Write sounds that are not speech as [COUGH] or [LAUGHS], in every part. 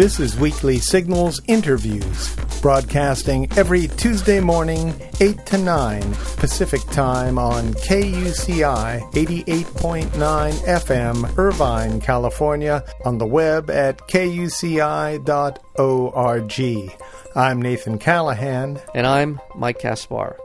This is Weekly Signals Interviews, broadcasting every Tuesday morning, 8 to 9 Pacific Time on KUCI 88.9 FM, Irvine, California, on the web at kuci.org. I'm Nathan Callahan. And I'm Mike Kaspar.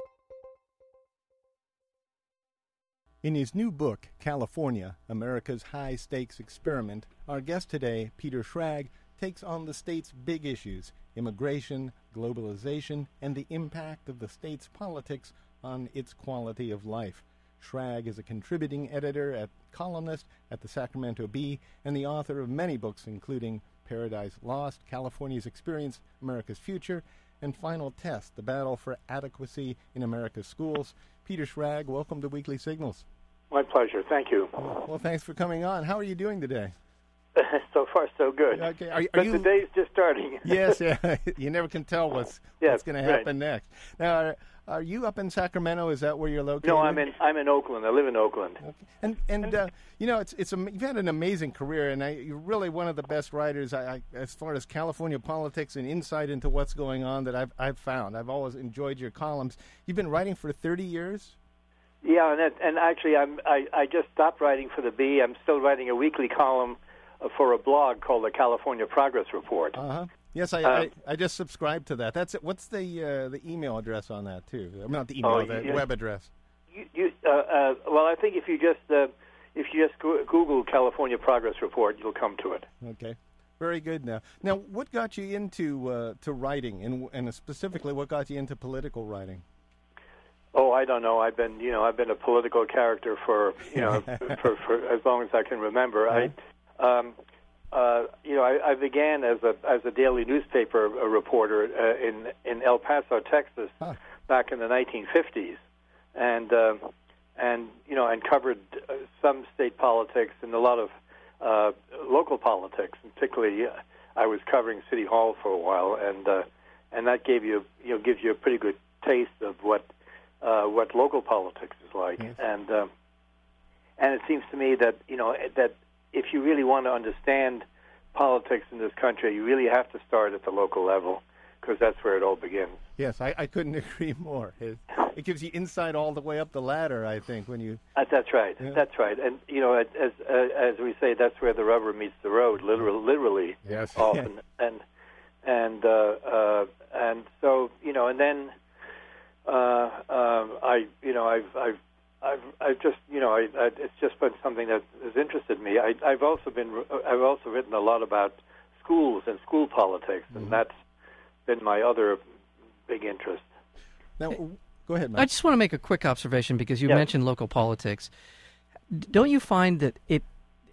In his new book, California America's High Stakes Experiment, our guest today, Peter Schrag, takes on the state's big issues immigration, globalization, and the impact of the state's politics on its quality of life. Schrag is a contributing editor and columnist at the Sacramento Bee and the author of many books, including Paradise Lost, California's Experience, America's Future, and Final Test, The Battle for Adequacy in America's Schools. Peter Schrag, welcome to Weekly Signals. My pleasure. Thank you. Well, thanks for coming on. How are you doing today? [LAUGHS] so far, so good. Okay, are, are but you? the day's just starting. [LAUGHS] yes, yeah. [LAUGHS] you never can tell what's what's going to happen right. next. Now, are, are, you up in Sacramento? Is that where you're located? No, I'm in I'm in Oakland. I live in Oakland. Okay. And and uh, you know, it's it's a, you've had an amazing career, and I, you're really one of the best writers I, I, as far as California politics and insight into what's going on that I've I've found. I've always enjoyed your columns. You've been writing for 30 years. Yeah, and that, and actually, I'm I, I just stopped writing for the Bee. I'm still writing a weekly column for a blog called the California Progress Report. Uh huh. Yes, I, Um, I I just subscribed to that. That's it. What's the uh, the email address on that too? I mean, not the email, Oh, the web address. You, you, uh, uh, well, I think if you just uh, if you just Google California Progress Report, you'll come to it. Okay. Very good. Now, now, what got you into uh, to writing, and and specifically, what got you into political writing? Oh, I don't know. I've been, you know, I've been a political character for, you know, [LAUGHS] for, for as long as I can remember. I, um, uh, you know, I, I began as a as a daily newspaper uh reporter uh, in in El Paso, Texas, Huh. back in the 1950s, and um and you know, and covered uh, some state politics and a lot of uh, local politics, and particularly uh, I was covering City Hall for a while, and uh, and that gave you you know gives you a pretty good taste of what uh, what local politics is like, Yes. and um, and it seems to me that you know that if you really want to understand politics in this country, you really have to start at the local level because that's where it all begins. Yes, I, I couldn't [LAUGHS] agree more. It, it gives you insight all the way up the ladder. I think when you Uh, that's right. Yeah. That's right. And you know, as as, uh, as we say, that's where the rubber meets the road, literally, literally yes [LAUGHS] often. and and uh, uh, and so you know, and then uh, um, I you know I've I've I've I've just you know I, I it's just been something that has interested me. I, I've also been I've also written a lot about schools and school politics, and mm-hmm. that's been my other big interest. now go ahead, Mike. I just want to make a quick observation because you Yeah. mentioned local politics. Don't you find that it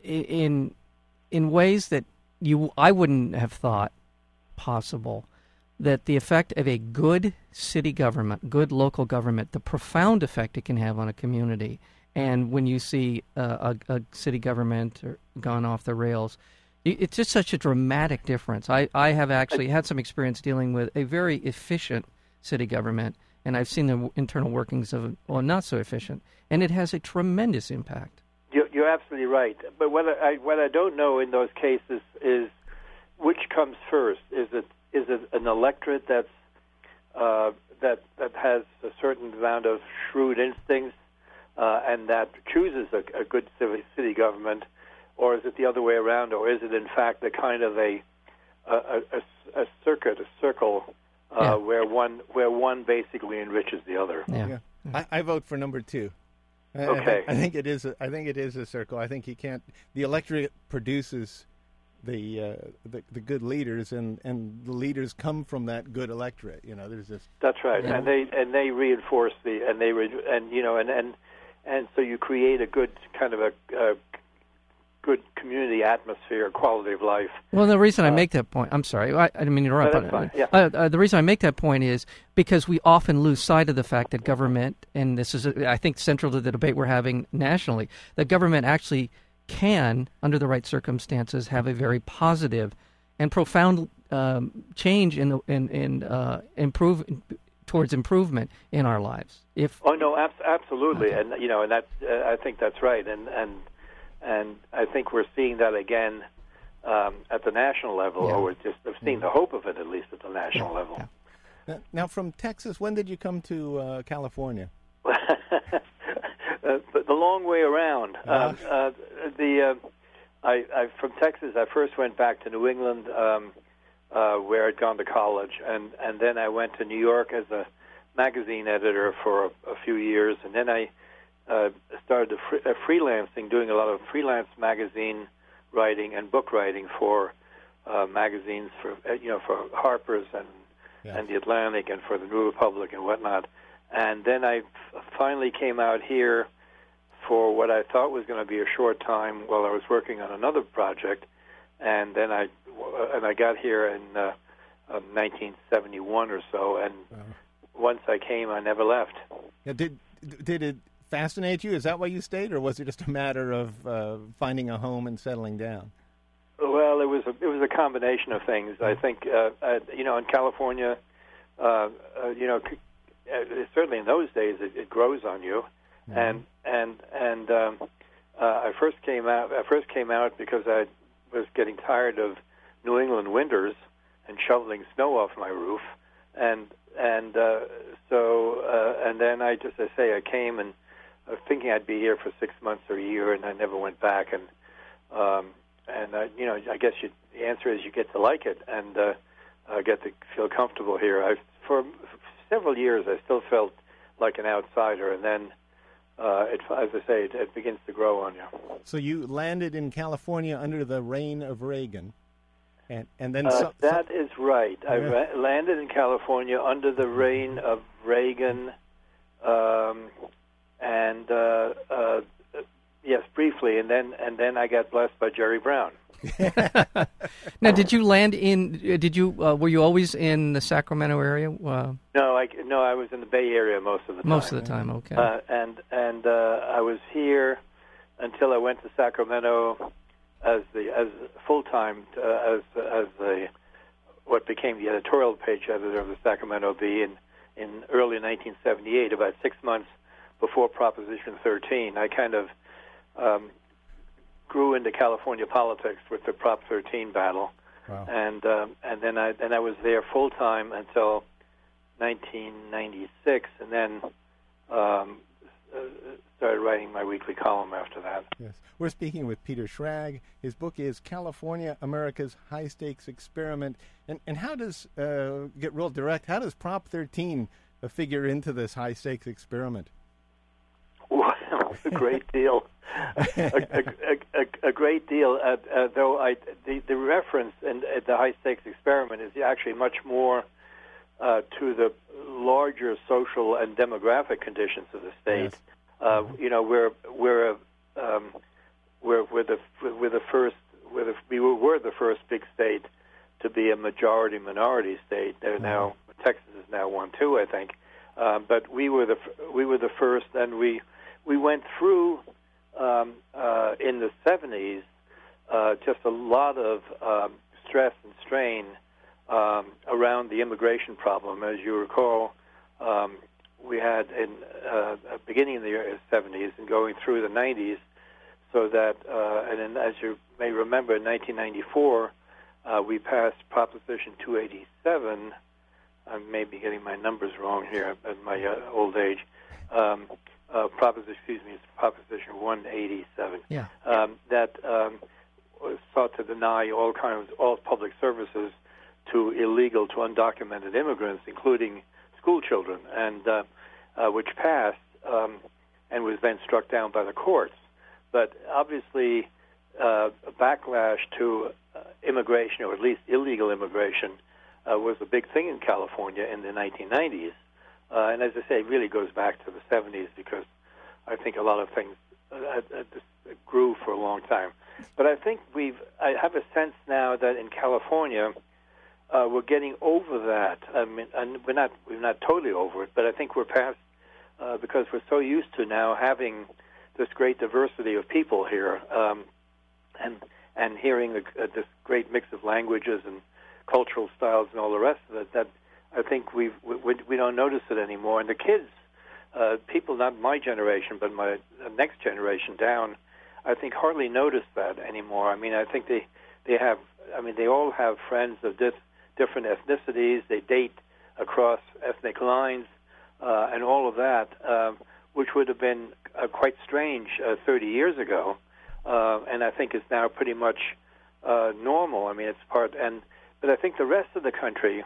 in in ways that you I wouldn't have thought possible that the effect of a good city government, good local government, the profound effect it can have on a community, and when you see uh, a, a city government gone off the rails, it's just such a dramatic difference. I, I have actually had some experience dealing with a very efficient city government, and I've seen the internal workings of well, not so efficient, and it has a tremendous impact. You're, absolutely right. But what I what I don't know in those cases is which comes first. Is it is it an electorate that's uh, that that has a certain amount of shrewd instincts uh, and that chooses a, a good city, city government, or is it the other way around, or is it in fact a kind of a a, a, a- a circuit, a circle, uh, Yeah. where one where one basically enriches the other? Yeah. Yeah. I, I vote for number two. I- I, Okay. I think it is. A, I think it is a circle. I think you can't. The electorate produces the uh, the, the good leaders, and, and the leaders come from that good electorate. You know, there's this. That's right, Yeah. and they and they reinforce the and they re, and you know and and and so you create a good kind of a, a good community atmosphere, quality of life. Well, the reason I Uh, make that point, I'm sorry, I, I didn't mean to interrupt. No, that's but, fine, yeah. uh, uh, the reason I make that point is because we often lose sight of the fact that government, and this is, I think, central to the debate we're having nationally, that government actually can, under the right circumstances, have a very positive and profound um, change in the in in uh, improve towards improvement in our lives. If Oh no, abs- absolutely, Okay. and you know, and that uh, I think that's right, and and and I think we're seeing that again um, at the national level, Yeah. or just have seen the hope of it at least at the national Yeah, level. yeah. Now, from Texas, when did you come to uh, California? [LAUGHS] uh, but the long way around. Um, uh, the uh, I, I from Texas. I first went back to New England, um, uh, where I'd gone to college, and and then I went to New York as a magazine editor for a, a few years, and then I uh, started a fr- uh, freelancing, doing a lot of freelance magazine writing and book writing for uh, magazines for you know for Harper's and Yeah. and the Atlantic and for the New Republic and whatnot. And then I finally came out here for what I thought was going to be a short time while I was working on another project, and then I and I got here in uh, uh, 1971 or so. And Wow. once I came, I never left. Yeah, did did it fascinate you? Is that why you stayed, or was it just a matter of uh, finding a home and settling down? Well, it was a, it was a combination of things. I think uh, uh, you know in California, uh, uh, you know, c- uh, certainly in those days it, it grows on you, and and and um, uh, I first came out. I first came out because I was getting tired of New England winters and shoveling snow off my roof, and and uh, so uh, and then I just I say I came and uh, thinking I'd be here for six months or a year, and I never went back and. Um, and uh, you know, I guess you, the answer is you get to like it and uh, uh, get to feel comfortable here. I, for several years, I still felt like an outsider, and then, uh, it, as I say, it, it begins to grow on you. So you landed in California under the reign of Reagan, and and then Uh, so, that is right. I ra- landed in California under the reign of Reagan, um, and uh, uh, yes, briefly, and then and then I got blessed by Jerry Brown. [LAUGHS] Now, did you land in? uh, Did you? Uh, were you always in the Sacramento area? Uh, No, I no, I was in the Bay Area most of the time. most of the time. Okay. Uh, and and uh, I was here until I went to Sacramento as the as full time uh, as as the what became the editorial page editor of the Sacramento Bee in in early 1978, about six months before Proposition 13. I kind of um, grew into California politics with the Prop 13 battle, Wow. and um, and then I then I was there full time until 1996, and then um, uh, started writing my weekly column after that. Yes. We're speaking with Peter Schrag. His book is California, America's High Stakes Experiment. And, and how does, uh, get real direct, how does Prop 13 uh, figure into this high stakes experiment? Well, [LAUGHS] a great deal, a, a, a, great deal. Uh, uh, though I, the the reference in uh, the high stakes experiment is actually much more uh, to the larger social and demographic conditions of the state. Yes. Uh, you know, we're we're um, we're we're the we're the first we're the, we were, the first big state to be a majority minority state. They're now Texas is now one too, I think. Uh, but we were the we were the first, and we we went through um, uh, in the 70s uh, just a lot of um, stress and strain um, around the immigration problem. As you recall, um, we had in uh, beginning in the 70s and going through the 90s, so that uh, and as you may remember, in 1994 uh, we passed Proposition 287. I may be getting my numbers wrong here at my uh, old age. Um, uh, proposition, excuse me, it's Proposition 187 yeah. um, that um, sought to deny all kinds, all public services to illegal, to undocumented immigrants, including school children, and uh, uh, which passed um, and was then struck down by the courts. But obviously, uh, a backlash to uh, immigration, or at least illegal immigration, uh, was a big thing in California in the 1990s. Uh, and as I say, it really goes back to the 70s because I think a lot of things uh, uh, grew for a long time. But I think we've, I have a sense now that in California, uh, we're getting over that. I mean, and we're not, we're not totally over it, but I think we're past uh, because we're so used to now having this great diversity of people here, um, and and hearing a, a, this great mix of languages and cultural styles and all the rest of it. That I think we've, we we don't notice it anymore. And the kids, uh, people not my generation, but my next generation down, I think hardly notice that anymore. I mean, I think they they have. I mean, they all have friends of dis, different ethnicities. They date across ethnic lines, uh, and all of that, um, which would have been uh, quite strange uh, 30 years ago, uh, and I think is now pretty much uh, normal. I mean, it's part, and but I think the rest of the country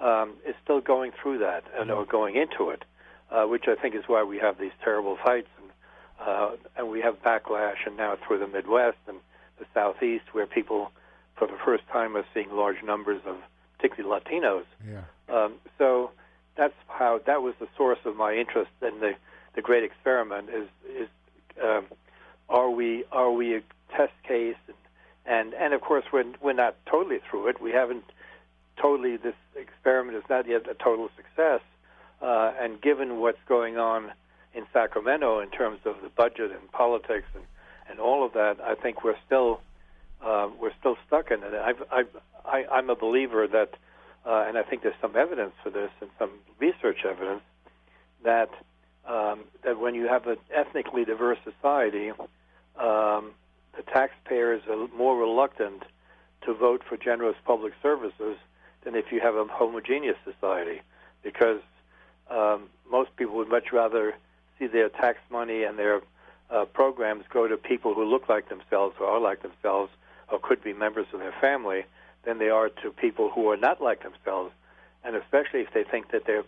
um, is still going through that and or going into it, uh, which I think is why we have these terrible fights and uh, and we have backlash, and now through the Midwest and the Southeast, where people, for the first time, are seeing large numbers of particularly Latinos. Yeah. Um, so that's how that was the source of my interest in the the great experiment. Is is um, are we are we a test case? And, and and of course we're we're not totally through it. We haven't totally. This experiment is not yet a total success. Uh, and given what's going on in Sacramento in terms of the budget and politics and, and all of that, I think we're still uh, we're still stuck in it. I've, I've, I, I'm a believer that, uh, and I think there's some evidence for this and some research evidence that um, that when you have an ethnically diverse society, um, the taxpayers are more reluctant to vote for generous public services than if you have a homogeneous society, because um, most people would much rather see their tax money and their uh, programs go to people who look like themselves or are like themselves or could be members of their family than they are to people who are not like themselves, and especially if they think that they're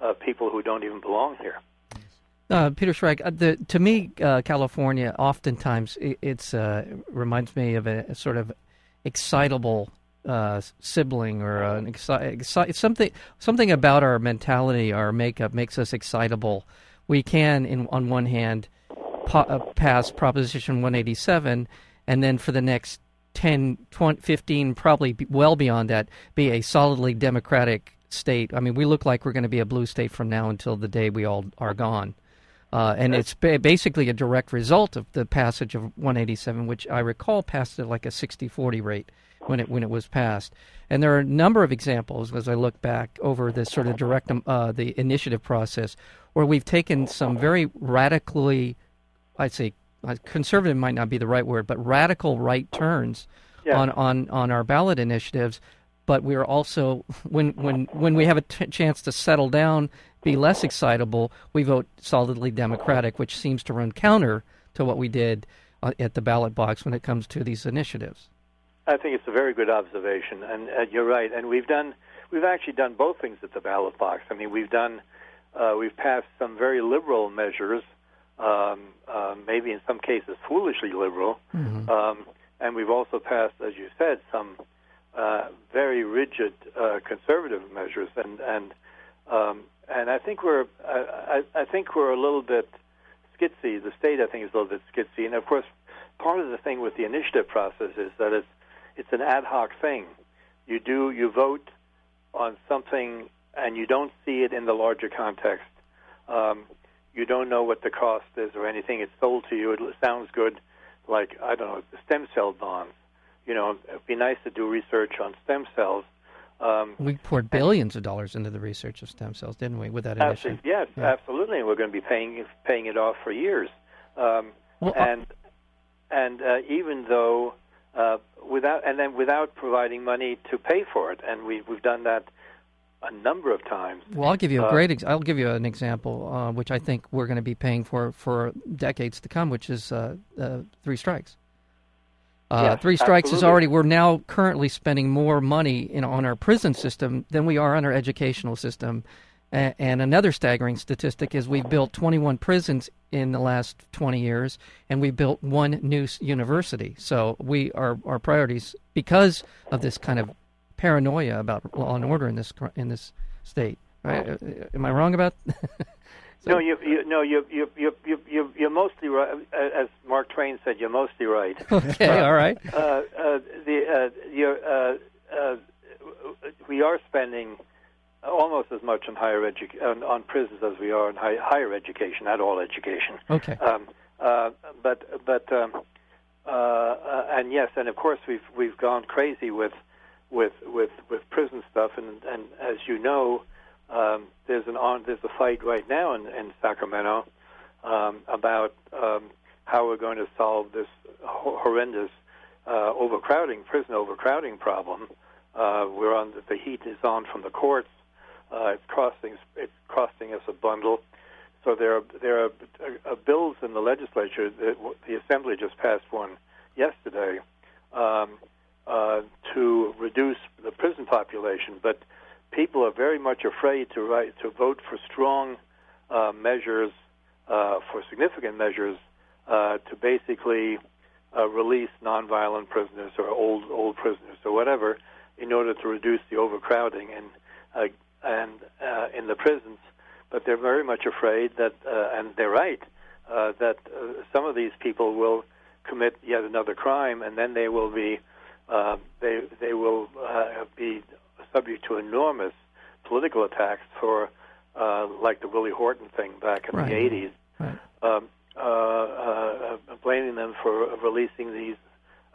uh, people who don't even belong here. Uh, Peter Schrag, uh, the, to me, uh, California oftentimes it, it's uh, reminds me of a, a sort of excitable uh, sibling or an exci- exci- something something about our mentality, our makeup makes us excitable. We can, in, on one hand, po- uh, pass Proposition 187, and then for the next 10, 20, 15, probably well beyond that, be a solidly democratic state. I mean, we look like we're going to be a blue state from now until the day we all are gone. Uh, and it's ba- basically a direct result of the passage of 187, which I recall passed at like a 60-40 rate when it when it was passed. And there are a number of examples as I look back over this sort of direct um, uh, the initiative process, where we've taken some very radically, I'd say, uh, conservative might not be the right word, but radical right turns Yeah. on, on on our ballot initiatives. But we are also when when when we have a t- chance to settle down, be less excitable, we vote solidly Democratic, which seems to run counter to what we did uh, at the ballot box when it comes to these initiatives. I think it's a very good observation, and you're right. And we've done, we've actually done both things at the ballot box. I mean, we've done, uh, we've passed some very liberal measures, um, uh, maybe in some cases foolishly liberal, um, and we've also passed, as you said, some uh, very rigid uh, conservative measures. And and um, and I think we're, I, I I think we're a little bit skitsy. The state, I think, is a little bit skitsy. And of course, part of the thing with the initiative process is that it's it's an ad hoc thing. You do you vote on something and you don't see it in the larger context. Um, you don't know what the cost is or anything. It's sold to you. It sounds good, like I don't know, stem cell bonds. You know, it'd be nice to do research on stem cells. Um, We poured billions of dollars into the research of stem cells, didn't we, with that initiative? Yes, Yeah. absolutely, and we're going to be paying paying it off for years. Um, Well, uh, and and uh, even though uh, without and then without providing money to pay for it, and we we've done that a number of times. Well, I'll give you a Uh, great. Ex- I'll give you an example, uh, which I think we're going to be paying for for decades to come, which is uh, uh, three strikes. Uh, Yes, three strikes is already. We're now currently spending more money in, on our prison system than we are on our educational system. And another staggering statistic is we've built 21 prisons in the last 20 years, and we built one new university. So we our our priorities because of this kind of paranoia about law and order in this in this state. Right? Uh, Am I wrong about? So- [LAUGHS] no, you, you no you you you you you you're mostly right. Uh, As Mark Twain said, you're mostly right. [LAUGHS] okay, all right. uh, uh, the uh, you're, uh, uh, we are spending almost as much on higher edu- on, on prisons as we are on high, higher education, not all education. Okay. Um, uh, but but um, uh, uh, and yes, and of course we've we've gone crazy with with with with prison stuff, and and as you know, um, there's an on there's a fight right now in, in Sacramento um, about um, how we're going to solve this ho- horrendous uh, overcrowding, prison overcrowding problem. Uh, we're on the, the heat is on from the courts. Uh, it's costing it's costing us a bundle. So there are there are uh, bills in the legislature. That the assembly just passed one yesterday um, uh, to reduce the prison population, but people are very much afraid to write to vote for strong uh, measures, uh, for significant measures, uh, to basically uh, release nonviolent prisoners or old old prisoners or whatever, in order to reduce the overcrowding and uh, and uh, in the prisons. But they're very much afraid that, uh, and they're right, uh, that uh, some of these people will commit yet another crime, and then they will be uh, they they will uh, be subject to enormous political attacks for uh, like the Willie Horton thing back in Right. the 80s, Right. um, uh, uh, blaming them for releasing these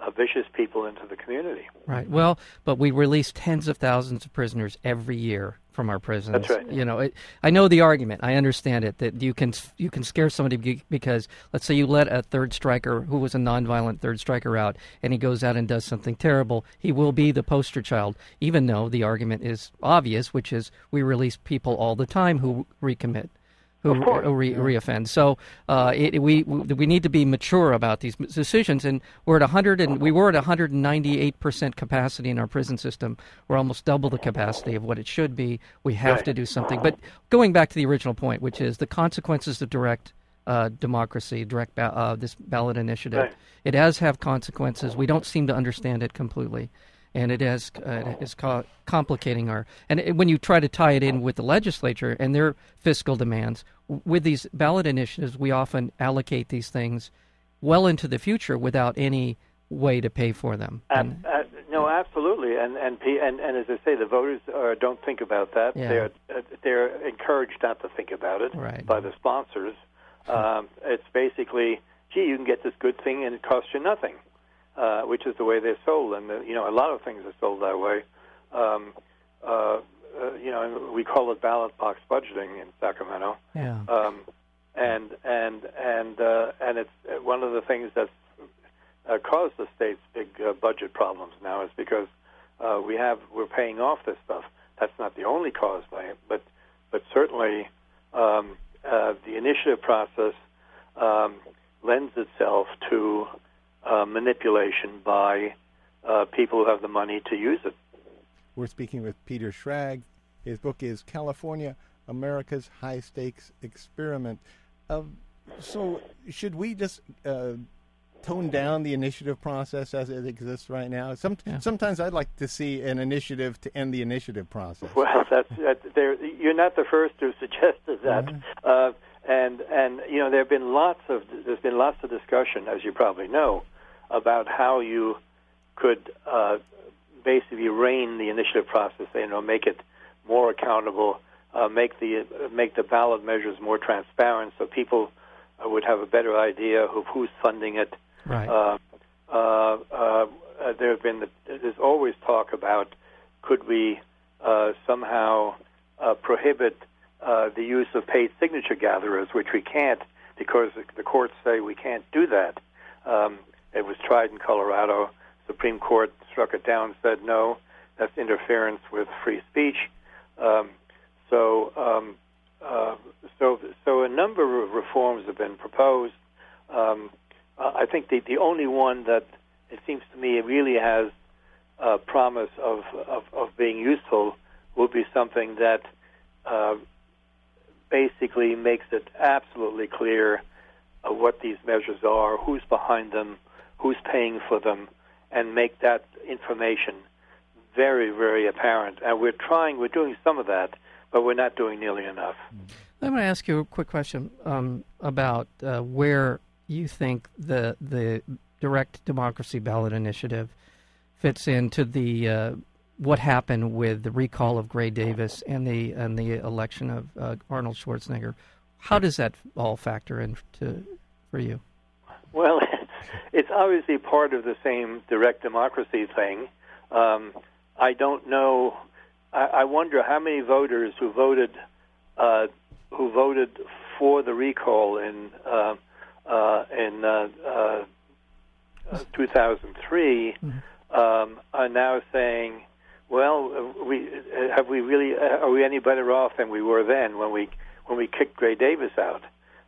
uh, vicious people into the community. Right. Well, but we release tens of thousands of prisoners every year from our prisons. That's right. You know, it, I know the argument. I understand it that you can you can scare somebody because let's say you let a third striker who was a nonviolent third striker out and he goes out and does something terrible, he will be the poster child. Even though the argument is obvious, which is we release people all the time who recommit. Who course. re, reoffend? So uh, it, we we need to be mature about these decisions, and we're at 100 and we were at 198 percent capacity in our prison system. We're almost double the capacity of what it should be. We have Right. to do something. But going back to the original point, which is the consequences of direct uh, democracy, direct ba- uh, this ballot initiative, Right. it does have consequences. We don't seem to understand it completely. And it is uh, is co- complicating our. And it, when you try to tie it in with the legislature and their fiscal demands, with these ballot initiatives, we often allocate these things well into the future without any way to pay for them. Um, uh, no, absolutely, and and P- and and as I say, the voters uh, don't think about that. Yeah. They're uh, they're encouraged not to think about it Right. by the sponsors. Um, it's basically, gee, you can get this good thing and it costs you nothing, uh, which is the way they're sold, and uh, you know a lot of things are sold that way. Um, uh, uh, you know, we call it ballot box budgeting in Sacramento yeah. um, and and and uh, and it's uh, one of the things that's uh, caused the state's big uh, budget problems now is because uh, we have we're paying off this stuff. That's not the only cause by it, but but certainly um, uh, the initiative process um, lends itself to uh, manipulation by uh, people who have the money to use it. We're speaking with Peter Schrag. His book is California, America's High Stakes Experiment. Uh, so, should we just uh, tone down the initiative process as it exists right now? Some, Yeah. Sometimes I'd like to see an initiative to end the initiative process. Well, that's that, there. You're not the first who suggested that, uh, and and you know there have been lots of there's been lots of discussion, as you probably know, about how you could uh, basically rein the initiative process. You know, make it more accountable, uh, make the make the ballot measures more transparent, so people would have a better idea of who's funding it. Right. Uh, uh, uh, uh, there have been there's always talk about could we uh, somehow uh, prohibit uh, the use of paid signature gatherers, which we can't because the, courts say we can't do that. Um, it was tried in Colorado. Supreme Court struck it down, said no, that's interference with free speech. Um, so, um, uh, so, so a number of reforms have been proposed. Um, uh, I think the, the only one that it seems to me really has uh, promise of, of, of being useful will be something that uh, basically makes it absolutely clear uh, what these measures are, who's behind them, who's paying for them, and make that information very, very apparent. And we're trying, we're doing some of that, but we're not doing nearly enough. I'm to ask you a quick question um, about uh, where you think the the direct democracy ballot initiative fits into the uh, what happened with the recall of Gray Davis and the and the election of uh, Arnold Schwarzenegger. How does that all factor into for you? Well, [LAUGHS] it's obviously part of the same direct democracy thing. Um, I don't know. I, I wonder how many voters who voted uh, who voted for the recall in uh, uh, in uh, uh, uh, 2003 Mm-hmm. um, are now saying, "Well, uh, we uh, have we really uh, are we any better off than we were then when we when we kicked Gray Davis out?"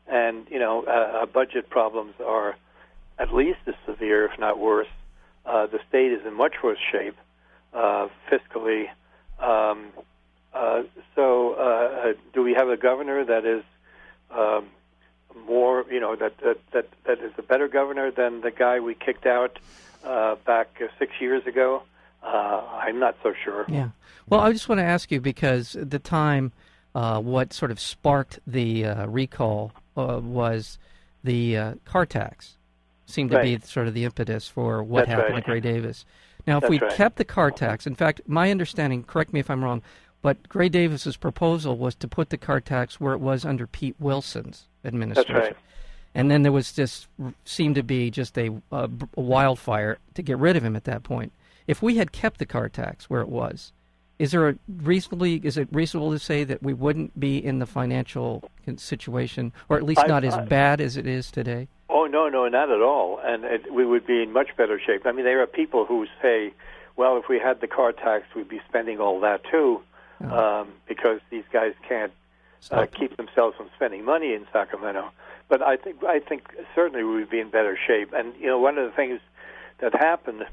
And you know, uh, budget problems are at least as severe, if not worse. Uh, the state is in much worse shape uh, fiscally. Um, uh, so, uh, do we have a governor that is um, more, you know, that, that that that is a better governor than the guy we kicked out uh, back six years ago? Uh, I'm not so sure. Yeah. Well, I just want to ask you because at the time, uh, what sort of sparked the uh, recall uh, was the uh, car tax. Seemed to be sort of the impetus for what That's happened right. to Gray Davis. Now, if That's we right. kept the car tax, in fact, my understanding, correct me if I'm wrong, but Gray Davis's proposal was to put the car tax where it was under Pete Wilson's administration. right. And then there was just seemed to be just a, a wildfire to get rid of him at that point. If we had kept the car tax where it was, is there a reasonably is it reasonable to say that we wouldn't be in the financial situation, or at least I- not as I- bad as it is today? Oh no, no, not at all. And it, we would be in much better shape. I mean, there are people who say, "Well, if we had the car tax, we'd be spending all that too," um, because these guys can't uh, keep themselves from spending money in Sacramento. But I think I think certainly we would be in better shape. And you know, one of the things that happened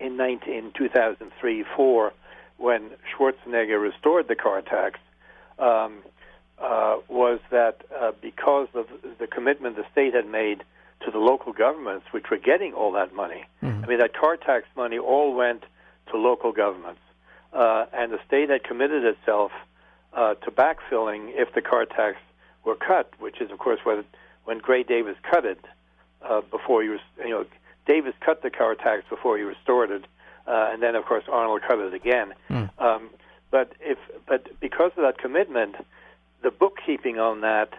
in 19, in 2003 4 when Schwarzenegger restored the car tax um, uh, was that uh, because of the commitment the state had made to the local governments, which were getting all that money. I mean, that car tax money all went to local governments, uh, and the state had committed itself uh, to backfilling if the car tax were cut, which is, of course, when when Gray Davis cut it uh, before he was, you know, Davis cut the car tax before he restored it, uh, and then, of course, Arnold cut it again. Um, but if, but because of that commitment, the bookkeeping on that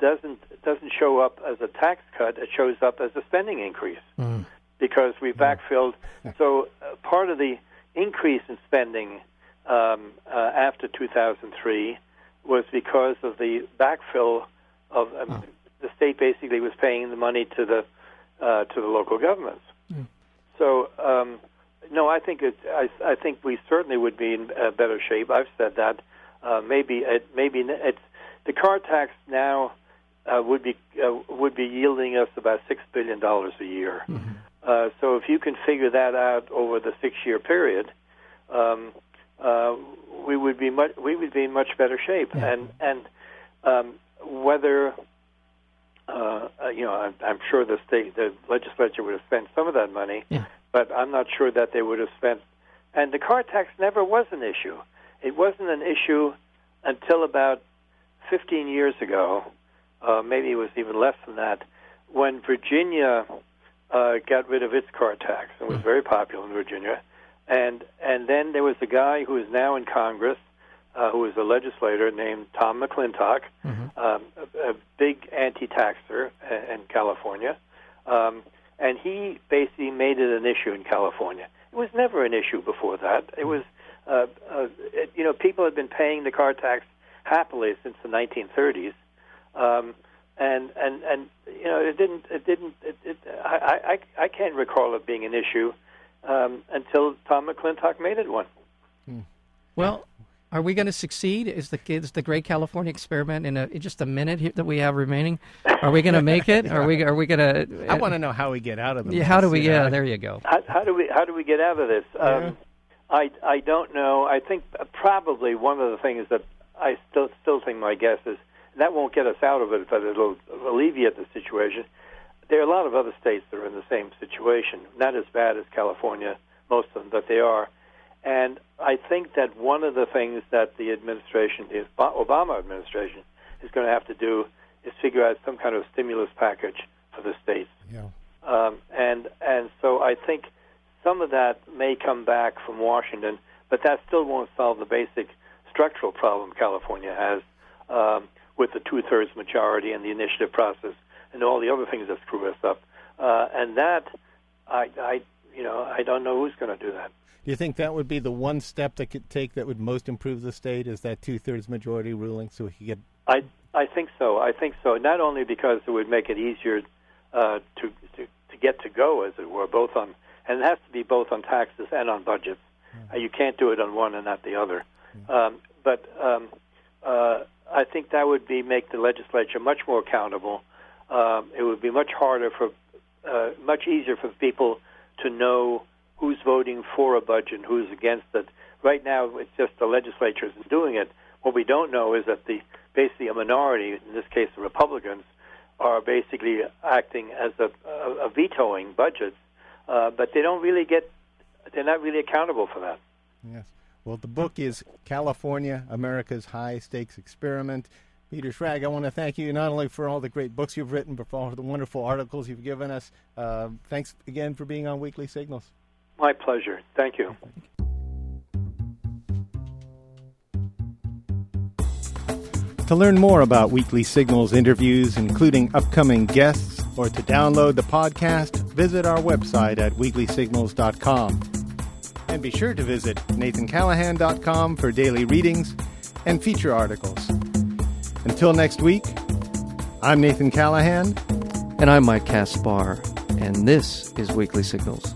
doesn't doesn't show up as a tax cut. It shows up as a spending increase because we backfilled. [LAUGHS] So uh, part of the increase in spending um, uh, after 2003 was because of the backfill of um, the state basically was paying the money to the uh, to the local governments. So um, no, I think it, I, I think we certainly would be in uh, better shape. I've said that. Uh, maybe it, maybe it's the car tax now uh, would be uh, would be yielding us about six billion dollars a year. Uh, so if you can figure that out over the six year period, um, uh, we would be much we would be in much better shape. And and um, whether uh, uh, you know, I'm, I'm sure the state, the legislature would have spent some of that money, Yeah. but I'm not sure that they would have spent. And the car tax never was an issue. It wasn't an issue until about 15 years ago. Uh, maybe it was even less than that, when Virginia uh, got rid of its car tax. It was very popular in Virginia, and and then there was a guy who is now in Congress, uh, who was a legislator named Tom McClintock, um, a, a big anti-taxer i- in California, um, and he basically made it an issue in California. It was never an issue before that. It was, uh, uh, it, you know, people had been paying the car tax happily since the 1930s, um, and and and you know, it didn't, it didn't, it, it, I, I I can't recall it being an issue um, until Tom McClintock made it one. Well, are we going to succeed? Is the is the Great California Experiment in, a, in just a minute here that we have remaining? Are we going to make it? Are we are we going to? I want to know how we get out of the Yeah, how do we? you? Yeah, there you go. How, how do we how do we get out of this? Um, I I don't know. I think uh, probably one of the things that I still still think my guess is that won't get us out of it, but it'll alleviate the situation. There are a lot of other states that are in the same situation, not as bad as California, most of them, but they are. And I think that one of the things that the administration, the Obama administration, is going to have to do is figure out some kind of stimulus package for the states. Yeah. Um, and and so I think some of that may come back from Washington, but that still won't solve the basic structural problem California has um, with the two-thirds majority and the initiative process and all the other things that screw us up. Uh, and that, I, I, you know, I don't know who's going to do that. Do you think that would be the one step that could take that would most improve the state? Is that two thirds majority ruling so we could get I I think so. I think so. Not only because it would make it easier uh, to, to to get to go, as it were, both on and it has to be both on taxes and on budgets. Mm. Uh, you can't do it on one and not the other. Mm. Um, but um, uh, I think that would be make the legislature much more accountable. Um, it would be much harder for, uh, much easier for people to know who's voting for a budget and who's against it. Right now, it's just the legislature is doing it. What we don't know is that the basically a minority, in this case the Republicans, are basically acting as a, a, a vetoing budgets, uh, but they don't really get, they're not really accountable for that. Yes. Well, the book is California, America's High Stakes Experiment. Peter Schrag, I want to thank you not only for all the great books you've written, but for all the wonderful articles you've given us. Uh, thanks again for being on Weekly Signals. My pleasure. Thank you. To learn more about Weekly Signals interviews, including upcoming guests, or to download the podcast, visit our website at weeklysignals.com. And be sure to visit nathancallahan.com for daily readings and feature articles. Until next week, I'm Nathan Callahan. And I'm Mike Kaspar, and this is Weekly Signals.